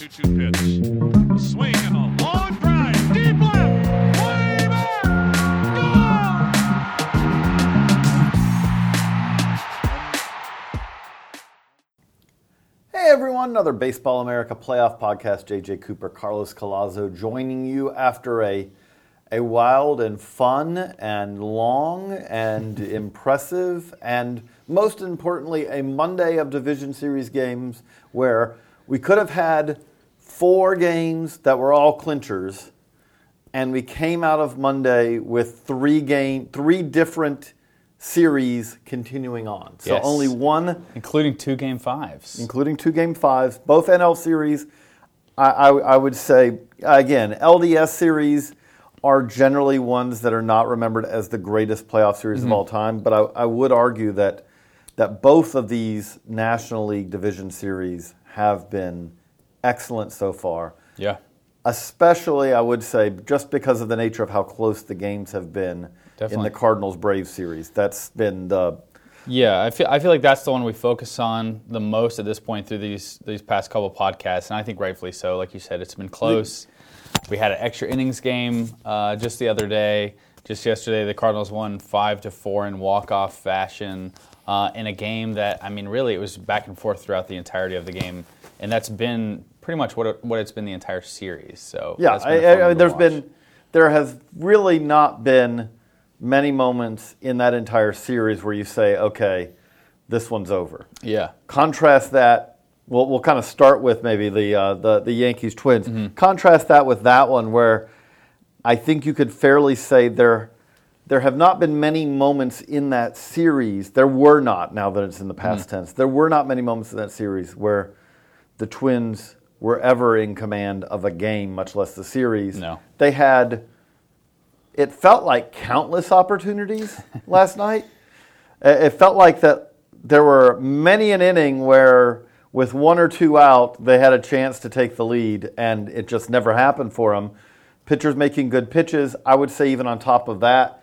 2 2 pitch. A swing and a long drive. Deep left. Way back. Gone. Hey everyone, another Baseball America playoff podcast. JJ Cooper, Carlos Collazo joining you after a a wild and fun and long and impressive and most importantly a Monday of division series games where we could have had four games that were all clinchers and we came out of Monday with three game three different series continuing on. So Yes. only one including two game fives. including two game fives, both NL series. I, I, I would say, again, LDS series are generally ones that are not remembered as the greatest playoff series of mm-hmm. all time, but I, I would argue that, that both of these National League division series have been excellent so far. Yeah, Especially, I would say, just because of the nature of how close the games have been in the Cardinals Braves series. That's been the yeah. I feel I feel like that's the one we focus on the most at this point through these these past couple podcasts, and I think rightfully so. Like you said, it's been close. We had an extra innings game uh, just the other day. Just yesterday, the Cardinals won five to four in walk off fashion uh, in a game that I mean, really, it was back and forth throughout the entirety of the game, and that's been pretty much what it, what it's been the entire series. So Yeah, been I, I, I, there's watch. been, there has really not been many moments in that entire series where you say, okay, this one's over. yeah. Contrast that. We'll, we'll kind of start with maybe the uh, the, the Yankees Twins. Mm-hmm. Contrast that with that one where I think you could fairly say there there have not been many moments in that series. There were not. Now that it's in the past Mm-hmm. tense, there were not many moments in that series where the Twins were ever in command of a game, much less the series. No. They had, it felt like countless opportunities last night. It it felt like that there were many an inning where, with one or two out, they had a chance to take the lead, and it just never happened for them. Pitchers making good pitches. I would say, even on top of that,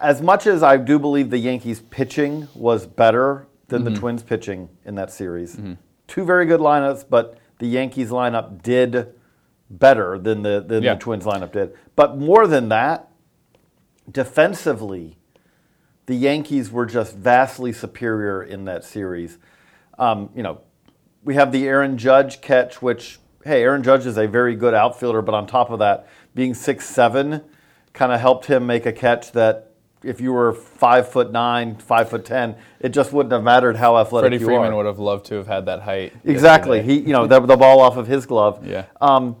as much as I do believe the Yankees pitching was better than the mm-hmm. Twins pitching in that series, mm-hmm. Two very good lineups, but the Yankees lineup did better than the than Yeah. the Twins lineup did. But more than that, defensively, the Yankees were just vastly superior in that series. Um, you know, we have the Aaron Judge catch, which hey, Aaron Judge is a very good outfielder, but on top of that, being six seven, kind of helped him make a catch that if you were five foot nine, five foot ten, it just wouldn't have mattered how athletic Freddie you Freeman are. would have loved to have had that height. Exactly. yesterday. He, you know, the, the ball off of his glove. Yeah. Um,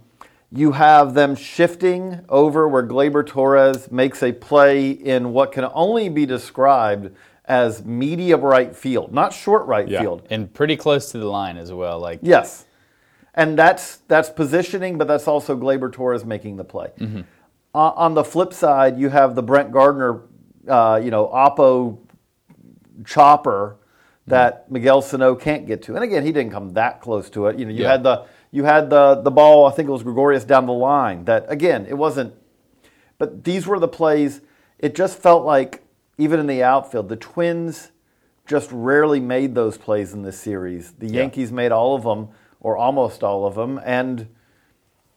you have them shifting over where Gleyber Torres makes a play in what can only be described as medium right field, not short right Yeah. field. and pretty close to the line as well. Like Yes, and that's that's positioning, but that's also Gleyber Torres making the play. Mm-hmm. Uh, on the flip side, you have the Brett Gardner, uh, you know, Oppo chopper that Miguel Sano can't get to. And again, he didn't come that close to it. You know, you Yeah. had the you had the the ball. I think it was Gregorius down the line. That again, it wasn't. But these were the plays. It just felt like even in the outfield, the Twins just rarely made those plays in this series. The Yankees made all of them, or almost all of them, and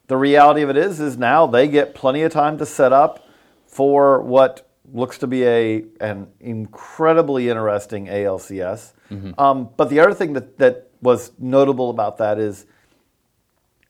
the reality of it is, is now they get plenty of time to set up for what looks to be a an incredibly interesting ALCS. Um, but the other thing that, that was notable about that is,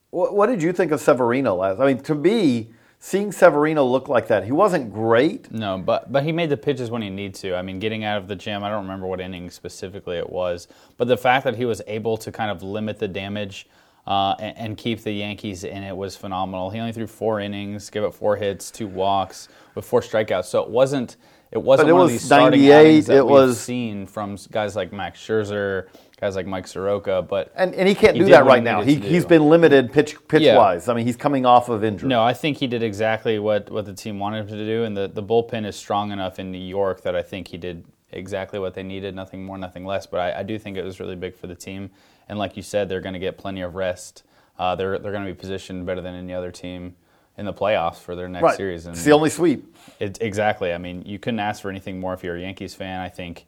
what, what did you think of Severino last? I mean, to me, seeing Severino look like that, he wasn't great. no, but but he made the pitches when he needed to. I mean, getting out of the gym. I don't remember what inning specifically it was, but the fact that he was able to kind of limit the damage. Uh, and, and keep the Yankees in it was phenomenal. He only threw four innings, gave up four hits, two walks, with four strikeouts. So it wasn't it wasn't But it one was of these starting 98, that it we've was- seen from guys like Max Scherzer, guys like Mike Soroka. But And, and he can't He do that right he now. needed he's been limited pitch pitch Yeah. wise. I mean, he's coming off of injury. No, I think he did exactly what, what the team wanted him to do, and the, the bullpen is strong enough in New York that I think he did exactly what they needed, nothing more, nothing less. But I, I do think it was really big for the team. And like you said, they're going to get plenty of rest. Uh, they're they're going to be positioned better than any other team in the playoffs for their next right. series. And It's the only sweep. it, exactly. I mean, you couldn't ask for anything more if you're a Yankees fan. I think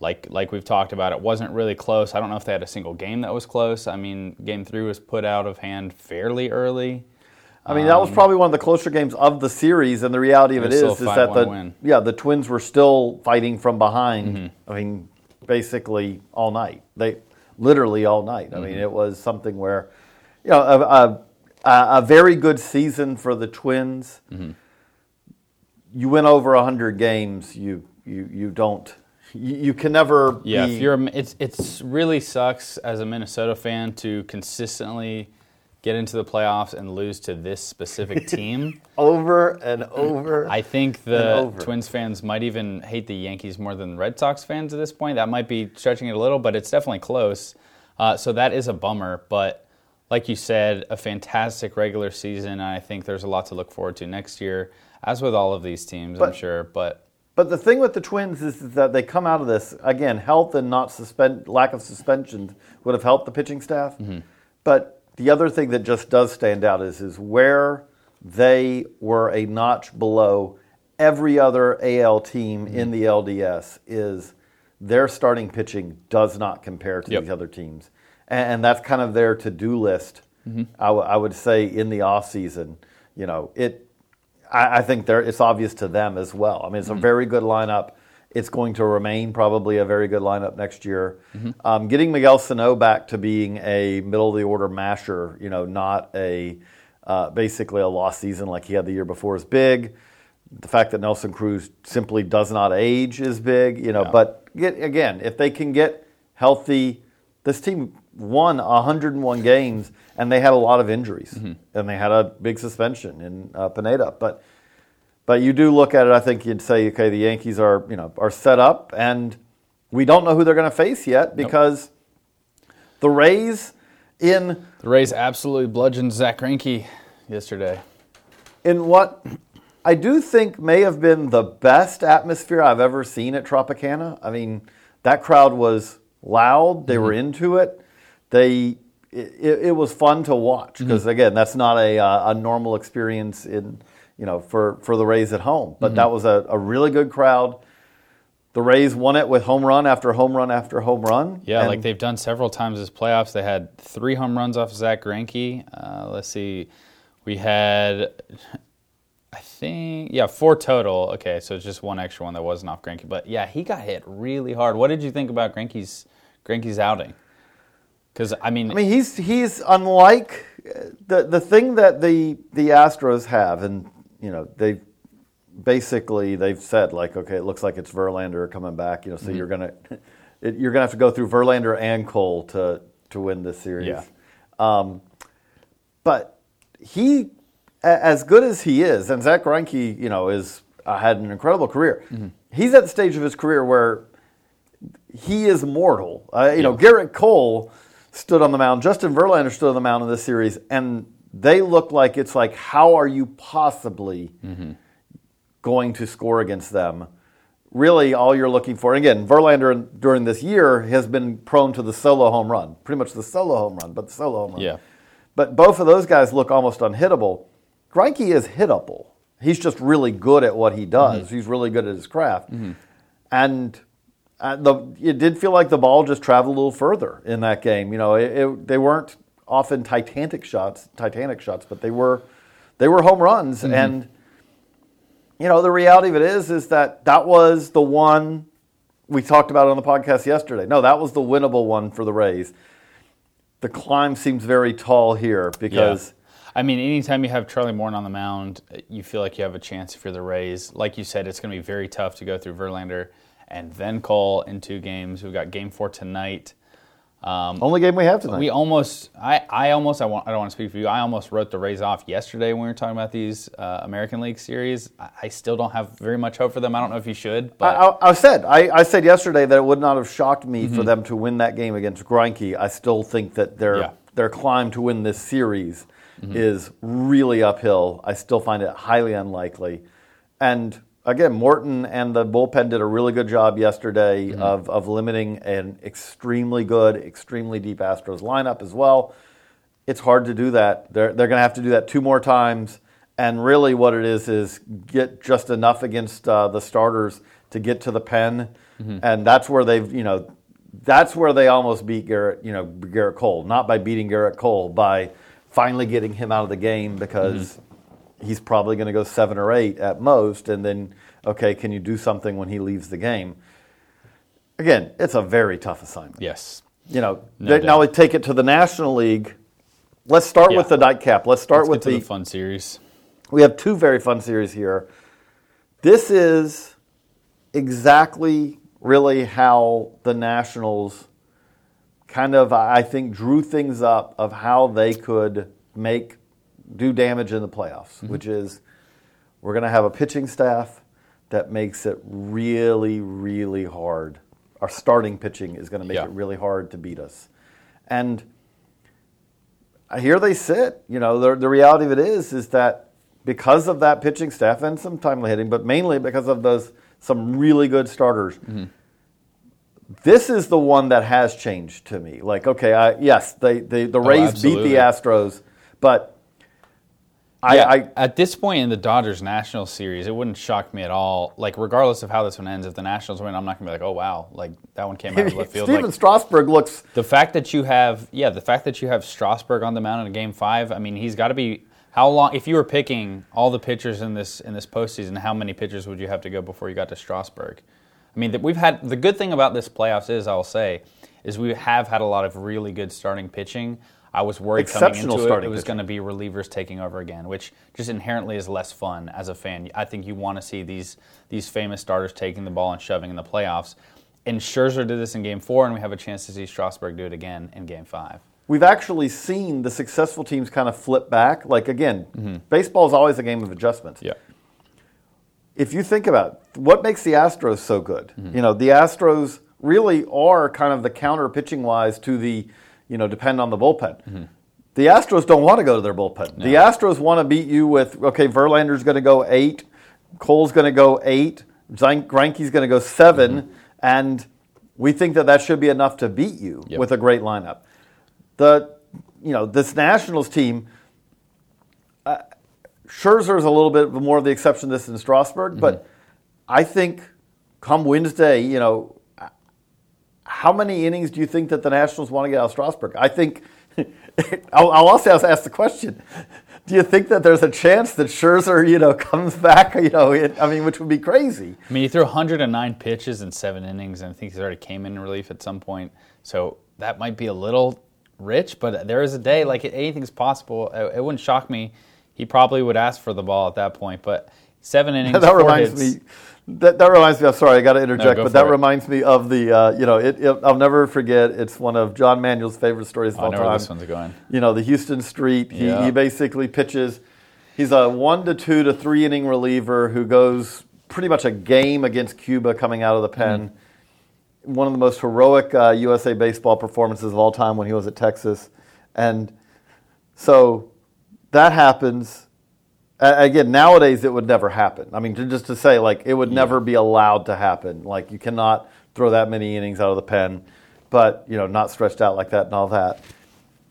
Like like we've talked about, it wasn't really close. I don't know if they had a single game that was close. I mean, game three was put out of hand fairly early. I mean, that was probably one of the closer games of the series, and the reality of It is, is that the win. yeah the Twins were still fighting from behind. Mm-hmm. I mean, basically all night. They literally all night. I mean, Mm-hmm. it was something where, you know, a, a, a a very good season for the Twins. Mm-hmm. You win over hundred games. You you you don't. You, you can never. Yeah, be, if you're, it's it's really sucks as a Minnesota fan to consistently get into the playoffs and lose to this specific team. over and over. I think the. Twins fans might even hate the Yankees more than the Red Sox fans at this point. That might be stretching it a little, but it's definitely close. Uh, so that is a bummer. But like you said, a fantastic regular season. And I think there's a lot to look forward to next year, as with all of these teams, I'm sure. But But the thing with the Twins is that they come out of this again. Health and not suspend lack of suspension would have helped the pitching staff. But the other thing that just does stand out is is where they were a notch below every other AL team mm-hmm. in the LDS is their starting pitching does not compare to Yep. these other teams, and, and that's kind of their to do list. Mm-hmm. I, w- I would say in the off season, you know it. I, I think it's obvious to them as well. I mean, it's a mm-hmm. very good lineup. It's going to remain probably a very good lineup next year. Um, getting Miguel Sano back to being a middle of the order masher, you know, not a uh, basically a lost season like he had the year before is big. The fact that Nelson Cruz simply does not age is big, you know. Yeah. But get, again, if they can get healthy, this team won 101 games and they had a lot of injuries and they had a big suspension in uh, Pineda. But but you do look at it. I think you'd say, okay, the Yankees are you know are set up, and we don't know who they're going to face yet because the Rays in the Rays absolutely bludgeoned Zack Greinke yesterday. in what I do think may have been the best atmosphere I've ever seen at Tropicana. I mean, that crowd was loud. They were into it. They it, it was fun to watch because again, that's not a uh, a normal experience in you know for for the Rays at home. But that was a, a really good crowd. The Rays won it with home run after home run after home run. Yeah, And- like they've done several times this playoffs. They had three home runs off Zack Greinke. Uh, let's see, we had, I think, yeah, four total. Okay, so it's just one extra one that wasn't off Greinke. But yeah, he got hit really hard. What did you think about Greinke's Greinke's outing? Because I mean, I mean, he's he's unlike uh, the the thing that the the Astros have, and you know they basically they've said like, okay, it looks like it's Verlander coming back, you know, so Mm-hmm. you're gonna it, you're gonna have to go through Verlander and Cole to to win this series. Yeah. Um, but he, a- as good as he is, and Zack Greinke, you know, is uh, had an incredible career. Mm-hmm. He's at the stage of his career where he is mortal. Uh, you know, Gerrit Cole stood on the mound. Justin Verlander stood on the mound in this series, and they look like it's like, how are you possibly going to score against them? Really, all you're looking for. And again, Verlander during this year has been prone to the solo home run, pretty much the solo home run, but the solo home run. Yeah. But both of those guys look almost unhittable. Greinke is hittable. He's just really good at what he does. He's really good at his craft. And uh, the, it did feel like the ball just traveled a little further in that game. You know, it, it, they weren't often titanic shots, Titanic shots, but they were they were home runs. Mm-hmm. And you know, the reality of it is is that that was the one we talked about on the podcast yesterday. No, that was the winnable one for the Rays. The climb seems very tall here because Yeah. I mean, anytime you have Charlie Morton on the mound, you feel like you have a chance if you're the Rays. Like you said, it's going to be very tough to go through Verlander and then Cole in two games. We've got game four tonight. Only game we have tonight. We almost, I, I almost, I, want, I don't want to speak for you. I almost wrote the Rays off yesterday when we were talking about these uh, American League series. I, I still don't have very much hope for them. I don't know if you should, I, but I, I said I, I said yesterday that it would not have shocked me Mm-hmm. for them to win that game against Greinke. I still think that their Yeah. their climb to win this series Mm-hmm. is really uphill. I still find it highly unlikely. And again, Morton and the bullpen did a really good job yesterday Mm-hmm. of, of limiting an extremely good, extremely deep Astros lineup as well. It's hard to do that. They're, they're going to have to do that two more times. And really, what it is is get just enough against uh, the starters to get to the pen and that's where they've you know that's where they almost beat Gerrit you know Gerrit Cole, not by beating Gerrit Cole, by finally getting him out of the game because he's probably going to go seven or eight at most, and then okay, can you do something when he leaves the game? Again, it's a very tough assignment. Yes. You know, No they, now we take it to the National League. Let's start Yeah. with the nightcap. Let's start Let's with the the fun series. we have two very fun series here. This is exactly really how the Nationals kind of, I think, drew things up of how they could make do damage in the playoffs, Mm-hmm. which is we're going to have a pitching staff that makes it really, really hard. Our starting pitching is going to make Yeah. it really hard to beat us. And here they sit. You know, the, the reality of it is, is that because of that pitching staff and some timely hitting, but mainly because of those some really good starters. This is the one that has changed to me. Like, okay, I, yes, they, they the Rays beat the Astros, but I, yeah, I at this point in the Dodgers National series, it wouldn't shock me at all. Like, regardless of how this one ends, if the Nationals win, I'm not gonna be like, oh wow, like that one came out of left field. Stephen Like, Strasburg looks the fact that you have, yeah, the fact that you have Strasburg on the mound in game five. I mean, he's got to be. How long? If you were picking all the pitchers in this in this postseason, how many pitchers would you have to go before you got to Strasburg? I mean, that we've had the good thing about this playoffs is, I will say, is we have had a lot of really good starting pitching. I was worried coming into it, it was going to be relievers taking over again, which just inherently is less fun as a fan. I think you want to see these these famous starters taking the ball and shoving in the playoffs. And Scherzer did this in Game Four, and we have a chance to see Strasburg do it again in Game Five. we've actually seen the successful teams kind of flip back. Like again, mm-hmm. baseball is always a game of adjustments. Yeah. if you think about it, what makes the Astros so good, mm-hmm. you know, the Astros really are kind of the counter pitching wise to the, you know, depend on the bullpen. Mm-hmm. The Astros don't want to go to their bullpen. The Astros want to beat you with, okay, Verlander's going to go eight, Cole's going to go eight, Greinke's going to go 7 mm-hmm. and we think that that should be enough to beat you Yep. with a great lineup. The, you know, this Nationals team, uh, Scherzer is a little bit more of the exception to this than Strasburg, mm-hmm. but I think come Wednesday, you know, how many innings do you think that the Nationals want to get out of Strasburg? I think I'll, I'll also ask the question: Do you think that there's a chance that Scherzer, you know, comes back? You know, it, I mean, which would be crazy. I mean, he threw 109 pitches in seven innings, and I think he's already came in relief at some point. So that might be a little rich, but there is a day like anything's possible. It, it wouldn't shock me. He probably would ask for the ball at that point, but seven innings. that reminds hits, me. That, that reminds me. I'm sorry, I got to interject, go but that it. reminds me of the. Uh, you know, it, it, I'll never forget. It's one of John Manuel's favorite stories of I all know where time. this one's going. You know, the Huston Street. He, Yeah. he basically pitches. He's a one to two to three inning reliever who goes pretty much a game against Cuba coming out of the pen. Mm-hmm. One of the most heroic uh, USA baseball performances of all time when he was at Texas, and so that happens. Again, nowadays it would never happen. I mean, to, just to say, like, it would never be allowed to happen. Like, you cannot throw that many innings out of the pen, but, you know, not stretched out like that and all that.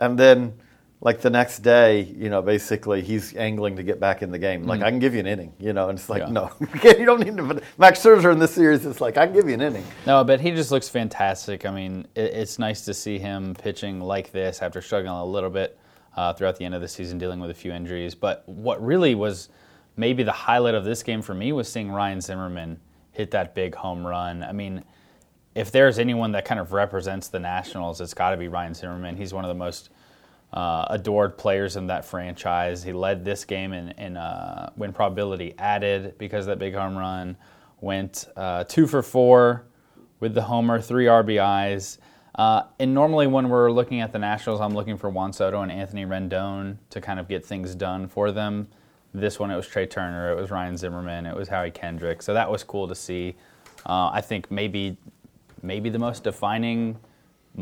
And then, like, the next day, you know, basically he's angling to get back in the game. Like, mm. I can give you an inning, you know, and it's like, Yeah. no, you don't need to. But Max Scherzer in this series is like, I can give you an inning. No, but he just looks fantastic. I mean, it, it's nice to see him pitching like this after struggling a little bit uh, throughout the end of the season, dealing with a few injuries. But what really was maybe the highlight of this game for me was seeing Ryan Zimmerman hit that big home run. I mean, if there's anyone that kind of represents the Nationals, it's got to be Ryan Zimmerman. He's one of the most uh, adored players in that franchise. He led this game in, in uh, win probability added because that big home run. Went uh, two for four with the homer, three RBIs. Uh, and normally, when we're looking at the Nationals, I'm looking for Juan Soto and Anthony Rendon to kind of get things done for them. This one, it was Trea Turner, it was Ryan Zimmerman, it was Howie Kendrick. So that was cool to see. Uh, I think maybe maybe the most defining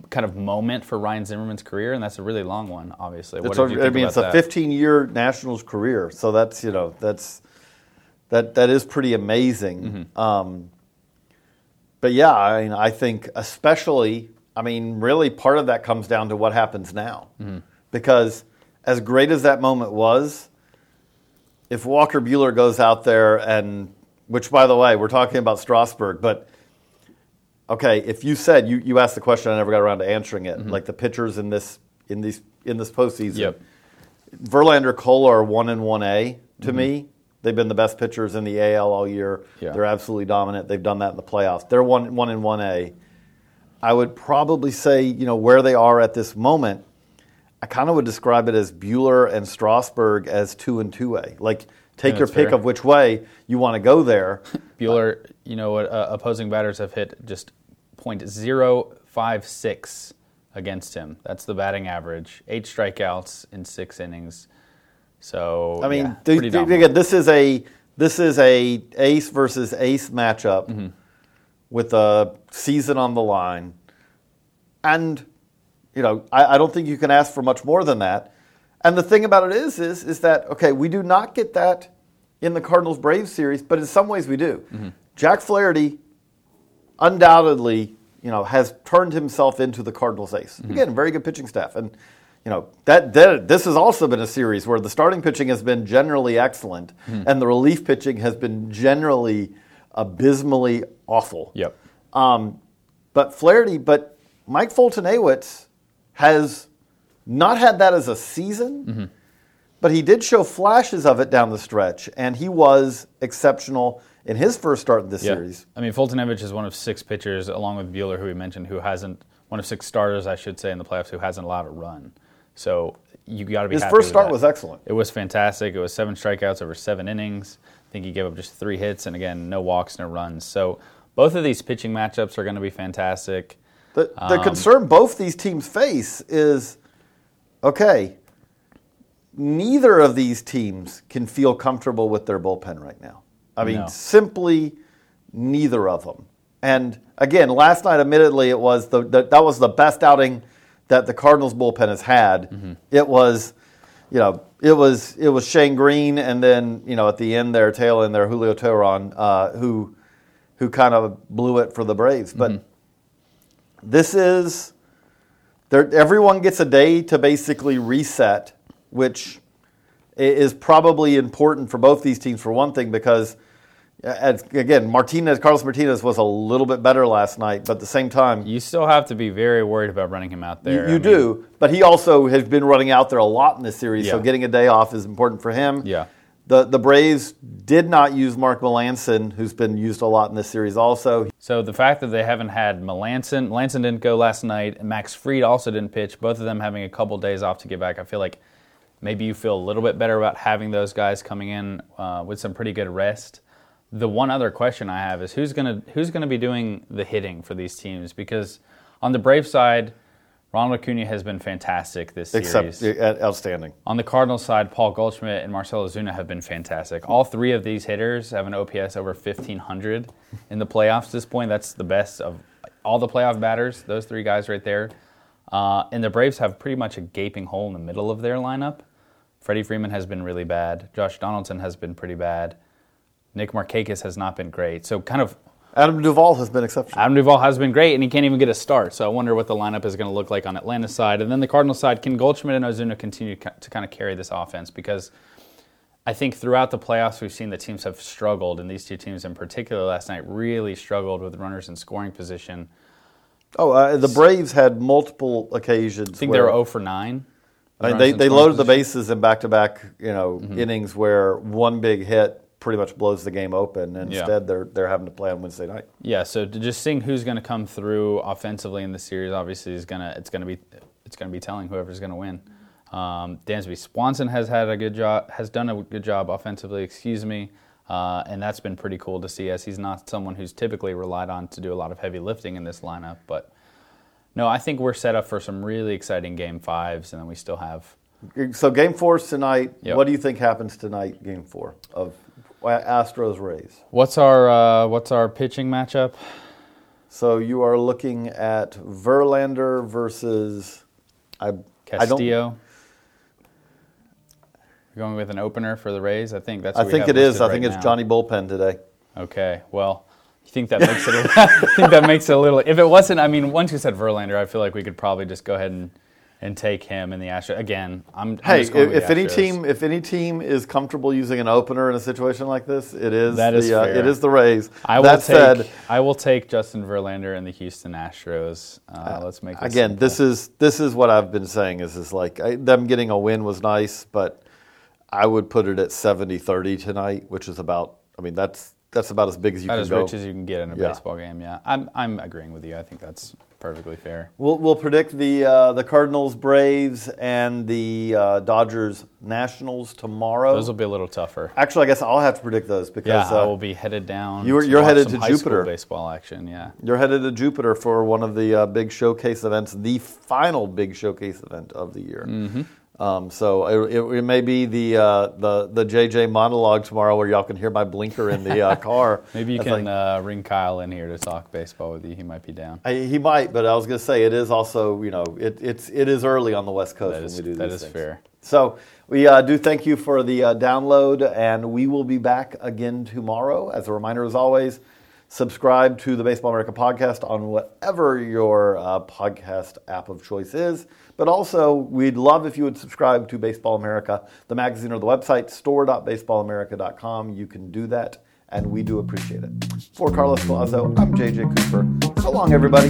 kind of moment for Ryan Zimmerman's career, and that's a really long one, obviously. What It's did you a, I mean, it's a 15 year Nationals career, so that's you know that's that that is pretty amazing. Mm-hmm. Um, but yeah, I mean, I think especially, I mean, really part of that comes down to what happens now, Mm-hmm. because as great as that moment was, if Walker Buehler goes out there and, which by the way, we're talking about Strasburg, but okay, if you said you, you asked the question, I never got around to answering it. Mm-hmm. Like the pitchers in this in these in this postseason, Yep. Verlander, Cola are one and one A to me. They've been the best pitchers in the AL all year. Mm-hmm. Yeah. They're absolutely dominant. They've done that in the playoffs. They're one one and one A. I would probably say, you know, where they are at this moment, I kind of would describe it as Buehler and Strasburg as two and two A. Like take your pick fair. of which way you want to go there. Buehler, you know what? Uh, opposing batters have hit just .056 against him. That's the batting average. Eight strikeouts in six innings. So I mean, yeah, th- pretty th- again, this is a this is a ace versus ace matchup Mm-hmm. With a season on the line, and you know, I, I don't think you can ask for much more than that. And the thing about it is, is is that okay? We do not get that in the Cardinals Braves series, but in some ways we do. Mm-hmm. Jack Flaherty undoubtedly, you know, has turned himself into the Cardinals ace. Mm-hmm. Again, very good pitching staff, and you know that, that this has also been a series where the starting pitching has been generally excellent, Mm-hmm. and the relief pitching has been generally abysmally awful. Yep. Um, but Flaherty, but Mike Foltynewicz has not had that as a season, Mm-hmm. but he did show flashes of it down the stretch, and he was exceptional in his first start in this Yeah. series. I mean, Foltynewicz is one of six pitchers, along with Buehler, who we mentioned, who hasn't one of six starters, I should say, in the playoffs, who hasn't allowed a run. So you got to be. His first start that. was excellent. It was fantastic. It was seven strikeouts over seven innings. I think he gave up just three hits, and again, no walks, no runs. So both of these pitching matchups are going to be fantastic. The, the Um, concern both these teams face is okay, neither of these teams can feel comfortable with their bullpen right now. I mean, No. simply neither of them. And again, last night, admittedly, it was the, the that was the best outing that the Cardinals bullpen has had. Mm-hmm. It was, you know, it was it was Shane Greene, and then you know at the end there, tail end there, Julio Teheran, uh, who who kind of blew it for the Braves. But Mm-hmm. this is everyone gets a day to basically reset, which is probably important for both these teams for one thing because as, again Martinez Carlos Martinez was a little bit better last night, but at the same time You still have to be very worried about running him out there. you mean, do, but he also has been running out there a lot in this series, so getting a day off is important for him. Yeah. The the Braves did not use Mark Melancon, who's been used a lot in this series also. So the fact that they haven't had Melancon, Melancon didn't go last night, Max Fried also didn't pitch. Both of them having a couple days off to get back. I feel like maybe you feel a little bit better about having those guys coming in uh, with some pretty good rest. The one other question I have is who's gonna who's gonna be doing the hitting for these teams? Because on the Brave side, Ronald Acuna has been fantastic this Except series. outstanding. On the Cardinals side, Paul Goldschmidt and Marcell Ozuna have been fantastic. All three of these hitters have an OPS over 1,500 in the playoffs at this point. That's the best of all the playoff batters, those three guys right there. Uh, and the Braves have pretty much a gaping hole in the middle of their lineup. Freddie Freeman has been really bad. Josh Donaldson has been pretty bad. Nick Markakis has not been great. So, kind of Adam Duvall has been exceptional. Adam Duvall has been great, and he can't even get a start. So I wonder what the lineup is going to look like on Atlanta's side. And then the Cardinals side, can Goldschmidt and Ozuna continue to to kind of carry this offense? Because I think throughout the playoffs, we've seen the teams have struggled, and these two teams in particular last night really struggled with runners in scoring position. Oh, uh, the Braves had multiple occasions. I think they were 0 for 9. I mean, they, they loaded the bases in back-to-back, you know, Mm-hmm. innings where one big hit pretty much blows the game open. And Yeah. instead, they're they're having to play on Wednesday night. Yeah, so just seeing who's going to come through offensively in the series, obviously is gonna it's gonna be it's gonna be telling whoever's going to win. Um, Dansby Swanson has had a good job, has done a good job offensively. Excuse me, uh, and that's been pretty cool to see, as he's not someone who's typically relied on to do a lot of heavy lifting in this lineup. But no, I think we're set up for some really exciting game fives, and then we still have So game four is tonight. Yep. What do you think happens tonight, game four of Astros Rays? what's our uh, what's our pitching matchup? So you are looking at Verlander versus I, I Castillo. You're going with an opener for the Rays. I think that's. I we think it is. I right think it's now. Johnny Bullpen today. Okay, well, you think that makes it? A, I think that makes it a little. If it wasn't, I mean, once you said Verlander, I feel like we could probably just go ahead and and take him in the Astros. Again, I'm, I'm Hey, if, if any team if any team is comfortable using an opener in a situation like this, it is that is the, uh, it is the Rays. I will that take said, I will take Justin Verlander and the Houston Astros. Uh, let's make again, simple. this is this is what I've been saying is is like I, them getting a win was nice, but I would put it at 70-30 tonight, which is about. I mean, that's that's about as big as you about can as go. rich as you can get in a Yeah. baseball game. Yeah, I'm I'm agreeing with you. I think that's perfectly fair. We'll, we'll predict the uh, the Cardinals, Braves, and the uh, Dodgers, Nationals tomorrow. Those will be a little tougher. Actually, I guess I'll have to predict those because Yeah, because I uh, will be headed down. you were- to you're headed to Jupiter. baseball action. Yeah, You're headed to Jupiter for one of the uh, big showcase events, the final big showcase event of the year. Mm-hmm. Um, so it, it, it may be the uh, the the JJ monologue tomorrow, where y'all can hear my blinker in the uh, car. maybe you That's can like- uh, ring Kyle in here to talk baseball with you. He might be down. I, he might, but I was going to say it is also you know it, it's it is early on the West Coast That when is- we do that is things. fair. So we uh, do thank you for the uh, download, and we will be back again tomorrow. As a reminder, as always, subscribe to the Baseball America podcast on whatever your uh, podcast app of choice is. But also, we'd love if you would subscribe to Baseball America, the magazine or the website, store.baseballamerica.com. You can do that, and we do appreciate it. For Carlos Collazo, I'm JJ Cooper. So long, everybody.